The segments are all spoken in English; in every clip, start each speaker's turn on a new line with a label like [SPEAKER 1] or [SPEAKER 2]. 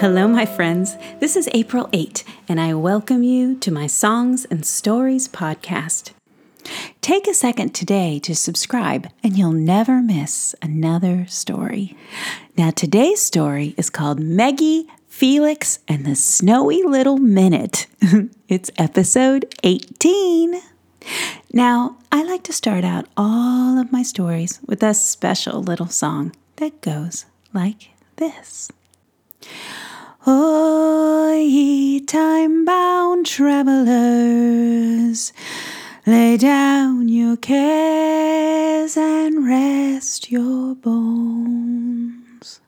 [SPEAKER 1] Hello, my friends. This is April 8, and I welcome you to my Songs and Stories podcast. Take a second today to subscribe, and you'll never miss another story. Now, today's story is called Meggie, Felix, and the Snowy Little Minute. it's episode 18. Now, I like to start out all of my stories with a special little song that goes like this. Oh, ye time bound travelers, lay down your cares and rest your bones,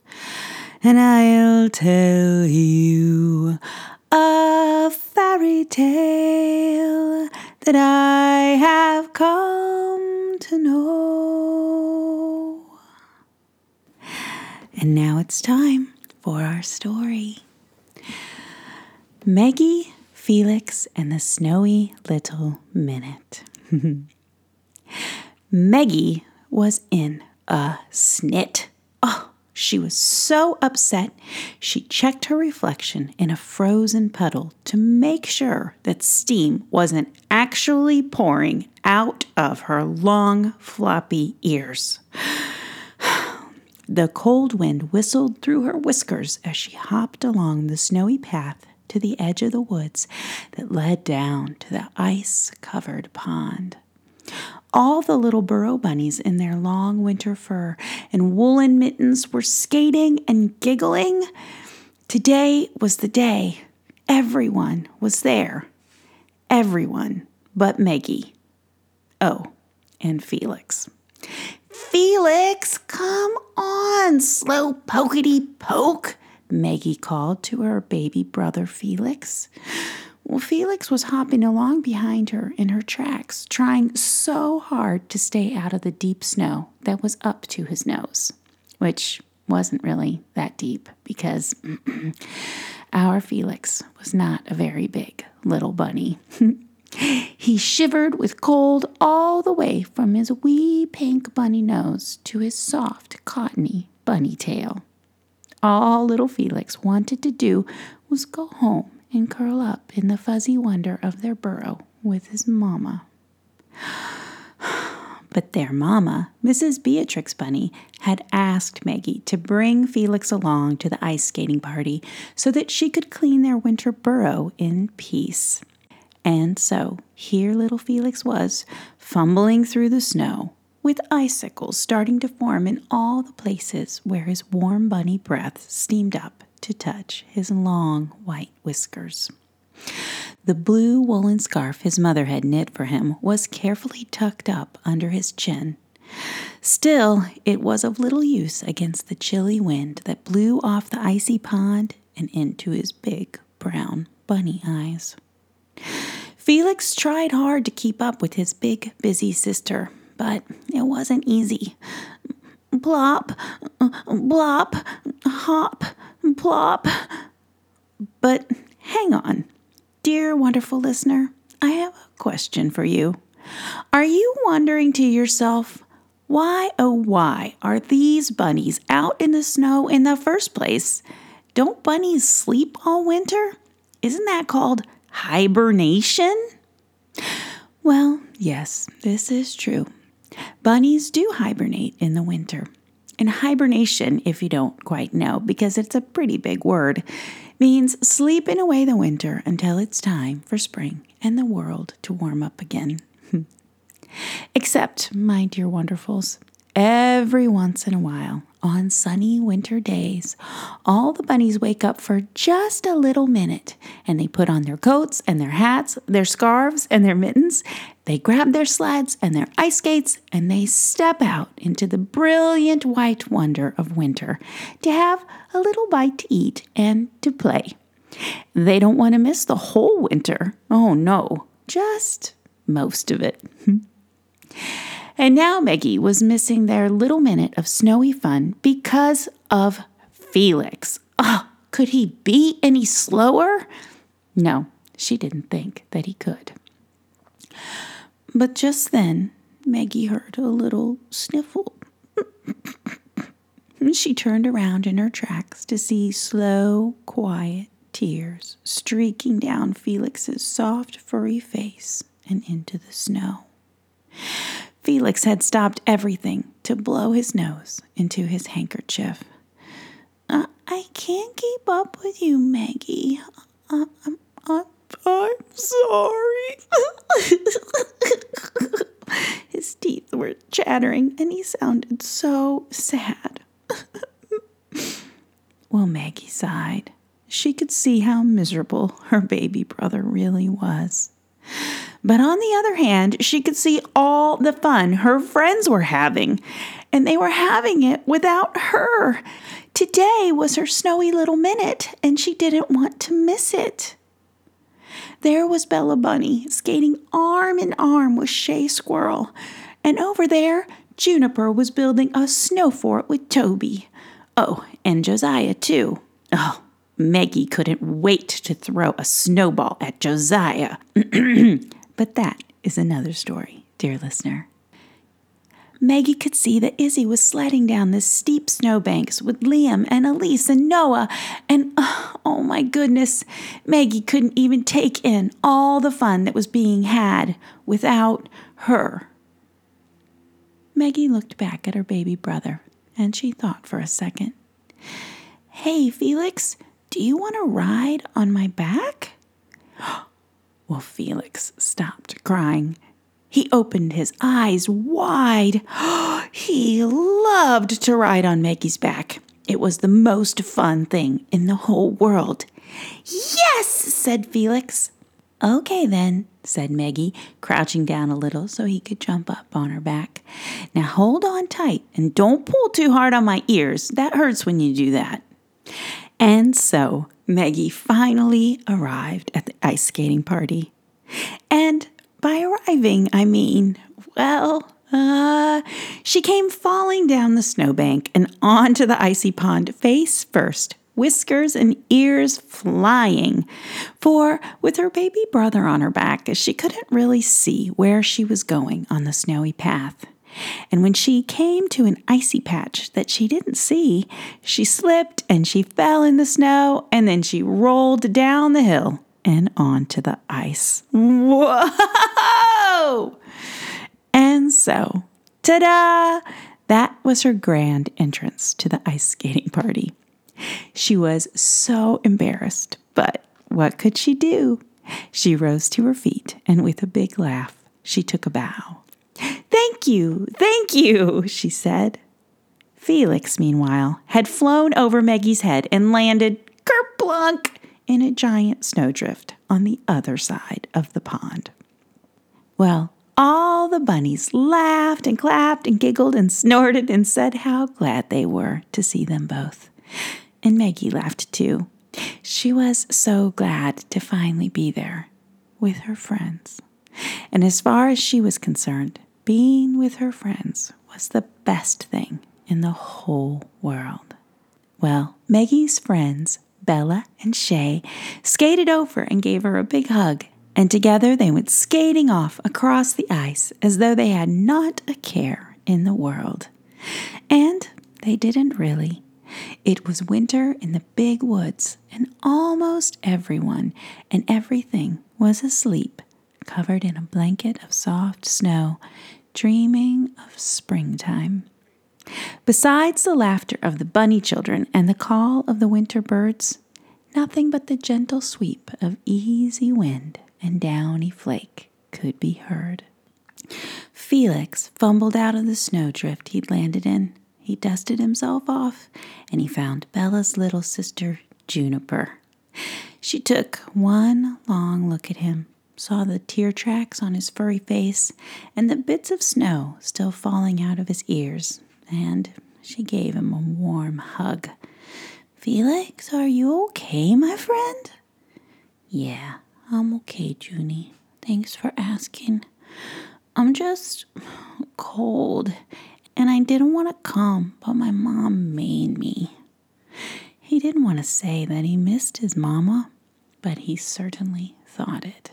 [SPEAKER 1] and I'll tell you a fairy tale that I have come to know. And now it's time for our story. Meggie, Felix, and the Snowy Little Minute. Meggie was in a snit. Oh, she was so upset. She checked her reflection in a frozen puddle to make sure that steam wasn't actually pouring out of her long, floppy ears. The cold wind whistled through her whiskers as she hopped along the snowy path to the edge of the woods that led down to the ice covered pond. All the little burrow bunnies in their long winter fur and woolen mittens were skating and giggling. Today was the day. Everyone was there. Everyone but Meggie. Oh, and Felix. Felix, come on, slow pokety poke, Meggie called to her baby brother Felix. Well, Felix was hopping along behind her in her tracks, trying so hard to stay out of the deep snow that was up to his nose, which wasn't really that deep because our Felix was not a very big little bunny. he shivered with cold all the way from his wee pink bunny nose to his soft, cottony bunny tail. All little Felix wanted to do was go home and curl up in the fuzzy wonder of their burrow with his mamma. But their mamma, Mrs. Beatrix Bunny, had asked Meggie to bring Felix along to the ice skating party so that she could clean their winter burrow in peace. And so here little Felix was, fumbling through the snow, with icicles starting to form in all the places where his warm bunny breath steamed up to touch his long white whiskers. The blue woolen scarf his mother had knit for him was carefully tucked up under his chin. Still, it was of little use against the chilly wind that blew off the icy pond and into his big brown bunny eyes. Felix tried hard to keep up with his big, busy sister, but it wasn't easy. Plop, blop, hop, plop. But hang on, dear wonderful listener, I have a question for you. Are you wondering to yourself, why oh why are these bunnies out in the snow in the first place? Don't bunnies sleep all winter? Isn't that called hibernation? Well, yes, this is true. Bunnies do hibernate in the winter. And hibernation, if you don't quite know, because it's a pretty big word, means sleeping away the winter until it's time for spring and the world to warm up again. Except, my dear wonderfuls, every once in a while, on sunny winter days, all the bunnies wake up for just a little minute and they put on their coats and their hats, their scarves and their mittens. They grab their sleds and their ice skates and they step out into the brilliant white wonder of winter to have a little bite to eat and to play. They don't want to miss the whole winter. Oh no, just most of it. And now Meggie was missing their little minute of snowy fun because of Felix. Oh, could he be any slower? No, she didn't think that he could. But just then, Meggie heard a little sniffle. She turned around in her tracks to see slow, quiet tears streaking down Felix's soft, furry face and into the snow. Felix had stopped everything to blow his nose into his handkerchief. Uh, I can't keep up with you, Maggie. Uh, I'm, I'm, I'm sorry. his teeth were chattering and he sounded so sad. well, Maggie sighed. She could see how miserable her baby brother really was. But on the other hand, she could see all the fun her friends were having, and they were having it without her. Today was her snowy little minute, and she didn't want to miss it. There was Bella Bunny skating arm in arm with Shay Squirrel, and over there, Juniper was building a snow fort with Toby. Oh, and Josiah, too. Oh, Maggie couldn't wait to throw a snowball at Josiah. but that is another story, dear listener. Maggie could see that Izzy was sliding down the steep snowbanks with Liam and Elise and Noah, and uh, oh my goodness, Maggie couldn't even take in all the fun that was being had without her. Maggie looked back at her baby brother and she thought for a second. Hey, Felix, do you want to ride on my back? Well, Felix stopped crying. He opened his eyes wide. he loved to ride on Maggie's back. It was the most fun thing in the whole world. Yes, said Felix. Okay, then, said Maggie, crouching down a little so he could jump up on her back. Now hold on tight and don't pull too hard on my ears. That hurts when you do that. And so Maggie finally arrived at the ice skating party. And by arriving, I mean, well, uh, she came falling down the snowbank and onto the icy pond face first, whiskers and ears flying. For with her baby brother on her back, she couldn't really see where she was going on the snowy path. And when she came to an icy patch that she didn't see, she slipped and she fell in the snow and then she rolled down the hill and onto the ice. Whoa! And so, ta da! That was her grand entrance to the ice skating party. She was so embarrassed, but what could she do? She rose to her feet and with a big laugh, she took a bow. Thank you, thank you, she said. Felix, meanwhile, had flown over Maggie's head and landed kerplunk in a giant snowdrift on the other side of the pond. Well, all the bunnies laughed and clapped and giggled and snorted and said how glad they were to see them both. And Maggie laughed too. She was so glad to finally be there with her friends. And as far as she was concerned, being with her friends was the best thing in the whole world. Well, Maggie's friends, Bella and Shay, skated over and gave her a big hug, and together they went skating off across the ice as though they had not a care in the world. And they didn't really. It was winter in the big woods, and almost everyone and everything was asleep, covered in a blanket of soft snow, dreaming of springtime. Besides the laughter of the bunny children and the call of the winter birds, nothing but the gentle sweep of easy wind and downy flake could be heard. Felix fumbled out of the snowdrift he'd landed in. He dusted himself off and he found Bella's little sister, Juniper. She took one long look at him saw the tear tracks on his furry face and the bits of snow still falling out of his ears, and she gave him a warm hug. Felix, are you okay, my friend? Yeah, I'm okay, Junie. Thanks for asking. I'm just cold, and I didn't want to come, but my mom made me. He didn't want to say that he missed his mama, but he certainly thought it.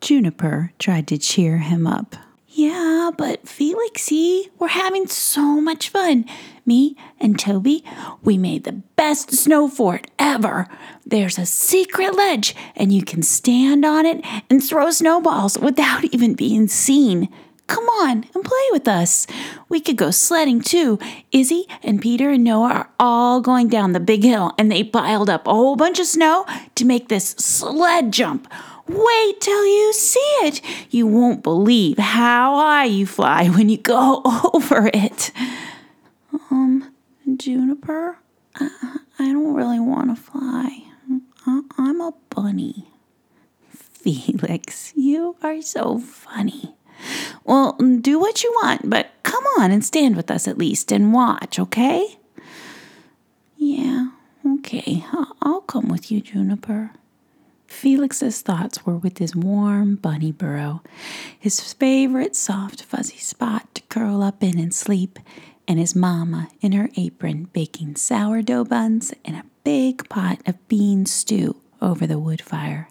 [SPEAKER 1] Juniper tried to cheer him up. Yeah, but Felixy, we're having so much fun. Me and Toby, we made the best snow fort ever. There's a secret ledge, and you can stand on it and throw snowballs without even being seen. Come on and play with us. We could go sledding too. Izzy and Peter and Noah are all going down the big hill, and they piled up a whole bunch of snow to make this sled jump. Wait till you see it. You won't believe how high you fly when you go over it. Um, Juniper, I, I don't really want to fly. I, I'm a bunny. Felix, you are so funny. Well, do what you want, but come on and stand with us at least and watch, okay? Yeah, okay. I'll come with you, Juniper. Felix's thoughts were with his warm bunny burrow, his favorite soft fuzzy spot to curl up in and sleep, and his mamma in her apron baking sourdough buns and a big pot of bean stew over the wood fire.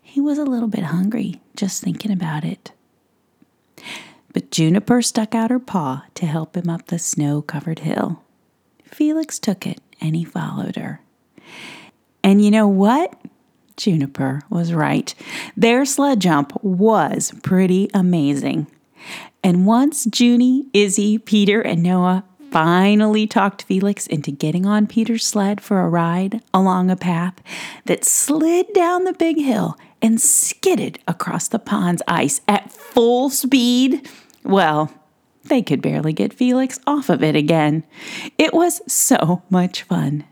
[SPEAKER 1] He was a little bit hungry just thinking about it. But Juniper stuck out her paw to help him up the snow covered hill. Felix took it and he followed her. And you know what? Juniper was right. Their sled jump was pretty amazing. And once Junie, Izzy, Peter, and Noah finally talked Felix into getting on Peter's sled for a ride along a path that slid down the big hill and skidded across the pond's ice at full speed, well, they could barely get Felix off of it again. It was so much fun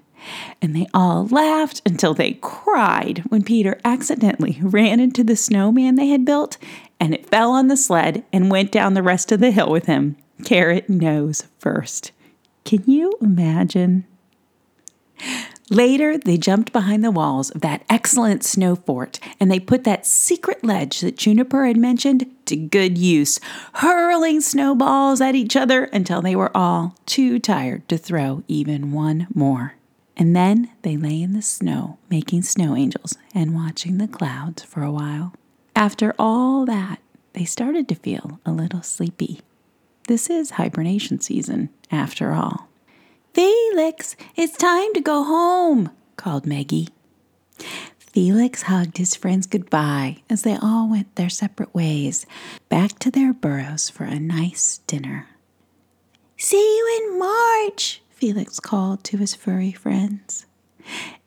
[SPEAKER 1] and they all laughed until they cried when Peter accidentally ran into the snowman they had built and it fell on the sled and went down the rest of the hill with him, carrot nose first. Can you imagine? Later, they jumped behind the walls of that excellent snow fort and they put that secret ledge that Juniper had mentioned to good use, hurling snowballs at each other until they were all too tired to throw even one more. And then they lay in the snow, making snow angels and watching the clouds for a while. After all that, they started to feel a little sleepy. This is hibernation season, after all. Felix, it's time to go home, called Maggie. Felix hugged his friends goodbye as they all went their separate ways, back to their burrows for a nice dinner. See you in March, Felix called to his furry friends.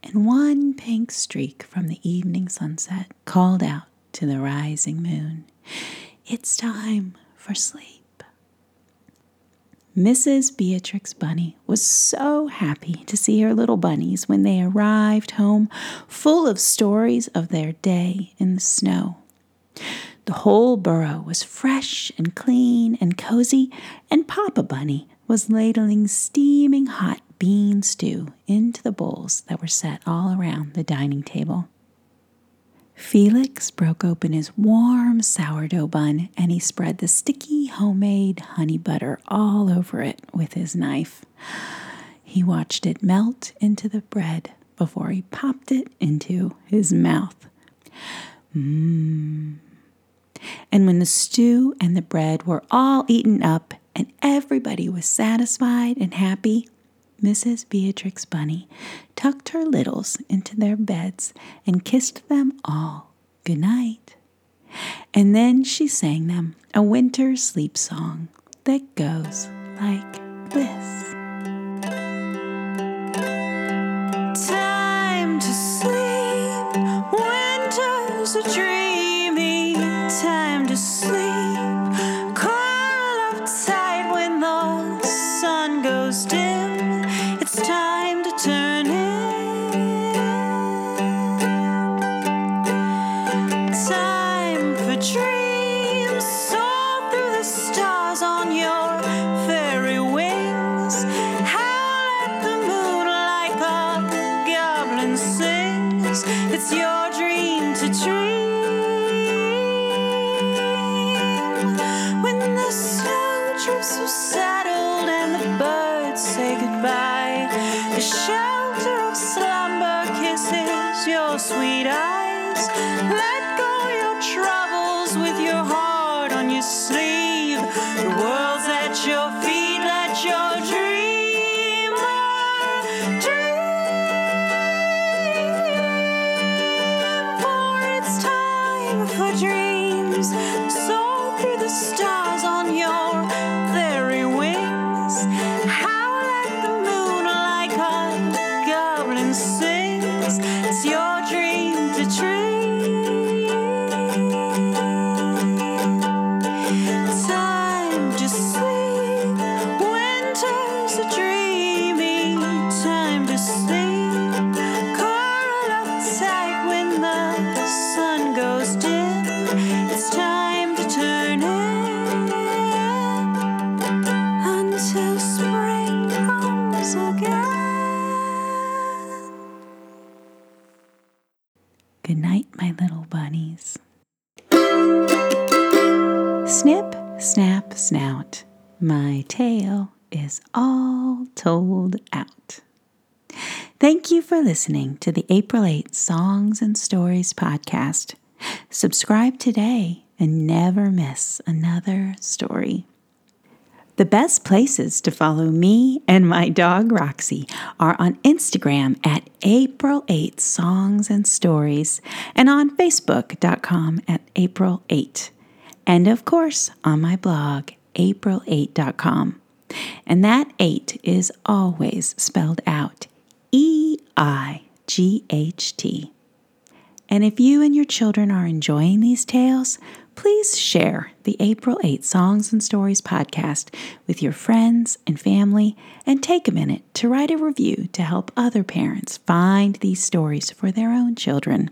[SPEAKER 1] And one pink streak from the evening sunset called out to the rising moon, It's time for sleep. Mrs. Beatrix Bunny was so happy to see her little bunnies when they arrived home full of stories of their day in the snow. The whole burrow was fresh and clean and cozy, and Papa Bunny was ladling steaming hot bean stew into the bowls that were set all around the dining table. Felix broke open his warm sourdough bun and he spread the sticky homemade honey butter all over it with his knife. He watched it melt into the bread before he popped it into his mouth. Mmm. And when the stew and the bread were all eaten up and everybody was satisfied and happy, Mrs. Beatrix Bunny tucked her littles into their beds and kissed them all good night. And then she sang them a winter sleep song that goes like this. Time to sleep, winter's a dreamy time to sleep. Bunnies. Snip, snap, snout. My tale is all told out. Thank you for listening to the April 8 Songs and Stories podcast. Subscribe today and never miss another story. The best places to follow me and my dog Roxy are on Instagram at April 8 Songs and Stories and on Facebook.com at April 8. And of course, on my blog, April8.com. And that 8 is always spelled out E I G H T. And if you and your children are enjoying these tales, please share the April 8 Songs and Stories podcast with your friends and family and take a minute to write a review to help other parents find these stories for their own children.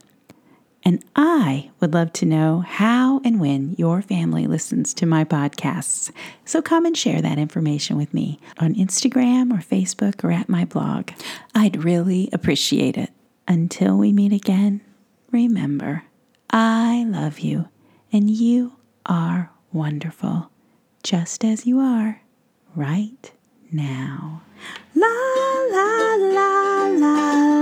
[SPEAKER 1] And I would love to know how and when your family listens to my podcasts. So come and share that information with me on Instagram or Facebook or at my blog. I'd really appreciate it. Until we meet again, remember, I love you and you are wonderful just as you are right now. La la la la.